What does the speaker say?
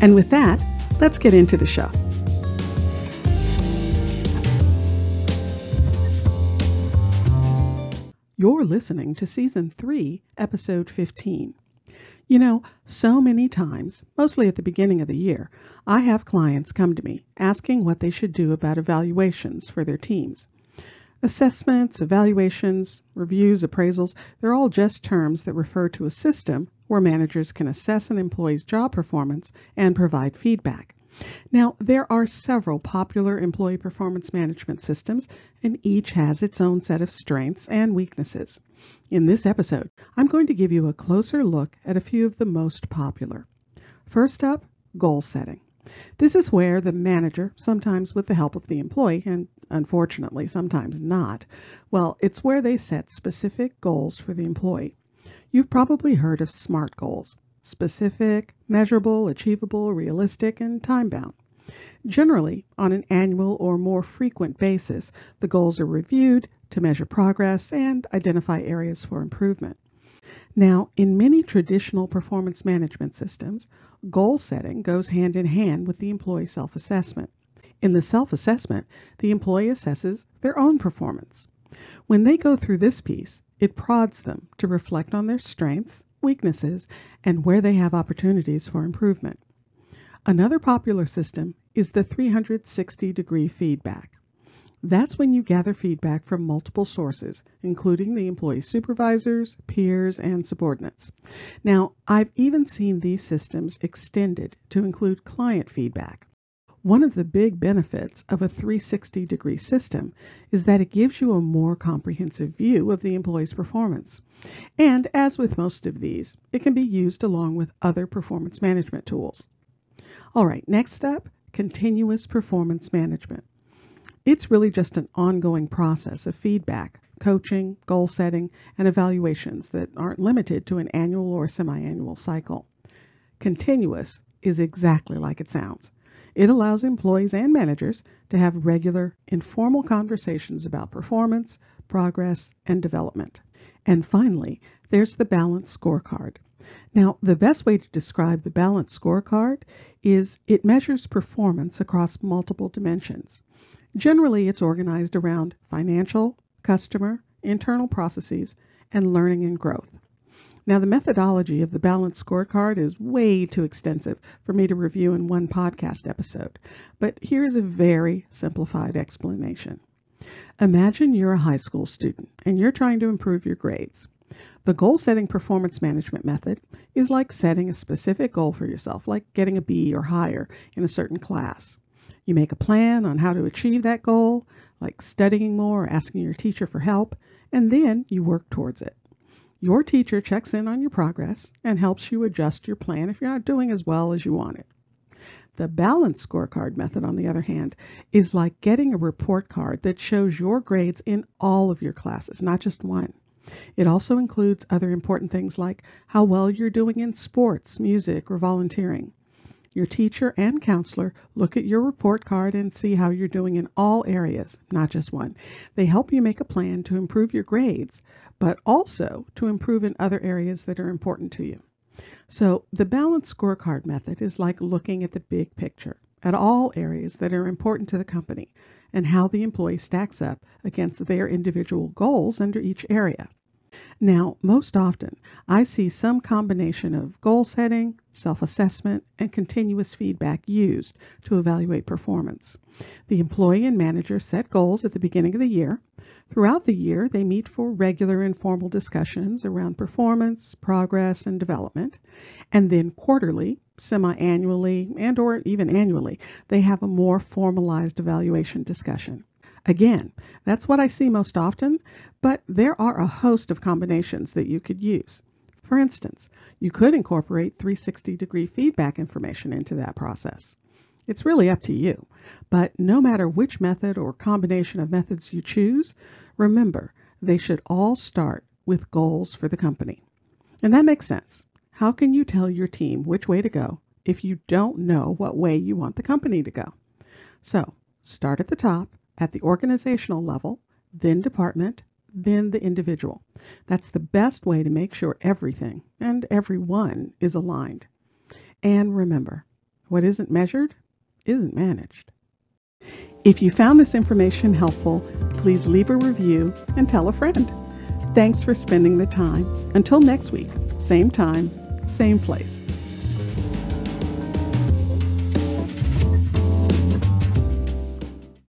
And with that, let's get into the show. You're listening to Season 3, Episode 15. You know, so many times, mostly at the beginning of the year, I have clients come to me asking what they should do about evaluations for their teams. Assessments, evaluations, reviews, appraisals, they're all just terms that refer to a system where managers can assess an employee's job performance and provide feedback. Now, there are several popular employee performance management systems, and each has its own set of strengths and weaknesses. In this episode, I'm going to give you a closer look at a few of the most popular. First up, goal setting. This is where the manager, sometimes with the help of the employee, and unfortunately sometimes not, well, it's where they set specific goals for the employee. You've probably heard of SMART goals specific, measurable, achievable, realistic, and time bound. Generally, on an annual or more frequent basis, the goals are reviewed to measure progress and identify areas for improvement. Now, in many traditional performance management systems, goal setting goes hand in hand with the employee self assessment. In the self assessment, the employee assesses their own performance. When they go through this piece, it prods them to reflect on their strengths, weaknesses, and where they have opportunities for improvement. Another popular system is the 360 degree feedback. That's when you gather feedback from multiple sources, including the employee supervisors, peers, and subordinates. Now, I've even seen these systems extended to include client feedback. One of the big benefits of a 360 degree system is that it gives you a more comprehensive view of the employee's performance. And as with most of these, it can be used along with other performance management tools. All right, next up, continuous performance management. It's really just an ongoing process of feedback, coaching, goal setting, and evaluations that aren't limited to an annual or semi annual cycle. Continuous is exactly like it sounds. It allows employees and managers to have regular, informal conversations about performance, progress, and development. And finally, there's the balance scorecard. Now, the best way to describe the balance scorecard is it measures performance across multiple dimensions. Generally, it's organized around financial, customer, internal processes, and learning and growth. Now, the methodology of the balanced scorecard is way too extensive for me to review in one podcast episode, but here's a very simplified explanation. Imagine you're a high school student and you're trying to improve your grades. The goal setting performance management method is like setting a specific goal for yourself, like getting a B or higher in a certain class. You make a plan on how to achieve that goal, like studying more or asking your teacher for help, and then you work towards it. Your teacher checks in on your progress and helps you adjust your plan if you're not doing as well as you want it. The balance scorecard method, on the other hand, is like getting a report card that shows your grades in all of your classes, not just one. It also includes other important things like how well you're doing in sports, music, or volunteering. Your teacher and counselor look at your report card and see how you're doing in all areas, not just one. They help you make a plan to improve your grades, but also to improve in other areas that are important to you. So, the balanced scorecard method is like looking at the big picture, at all areas that are important to the company, and how the employee stacks up against their individual goals under each area. Now, most often, I see some combination of goal setting, self assessment, and continuous feedback used to evaluate performance. The employee and manager set goals at the beginning of the year. Throughout the year, they meet for regular informal discussions around performance, progress, and development. And then quarterly, semi-annually, and or even annually, they have a more formalized evaluation discussion. Again, that's what I see most often, but there are a host of combinations that you could use. For instance, you could incorporate 360 degree feedback information into that process. It's really up to you, but no matter which method or combination of methods you choose, remember they should all start with goals for the company. And that makes sense. How can you tell your team which way to go if you don't know what way you want the company to go? So, start at the top at the organizational level, then department, then the individual. That's the best way to make sure everything and everyone is aligned. And remember, what isn't measured isn't managed. If you found this information helpful, please leave a review and tell a friend. Thanks for spending the time. Until next week, same time, same place.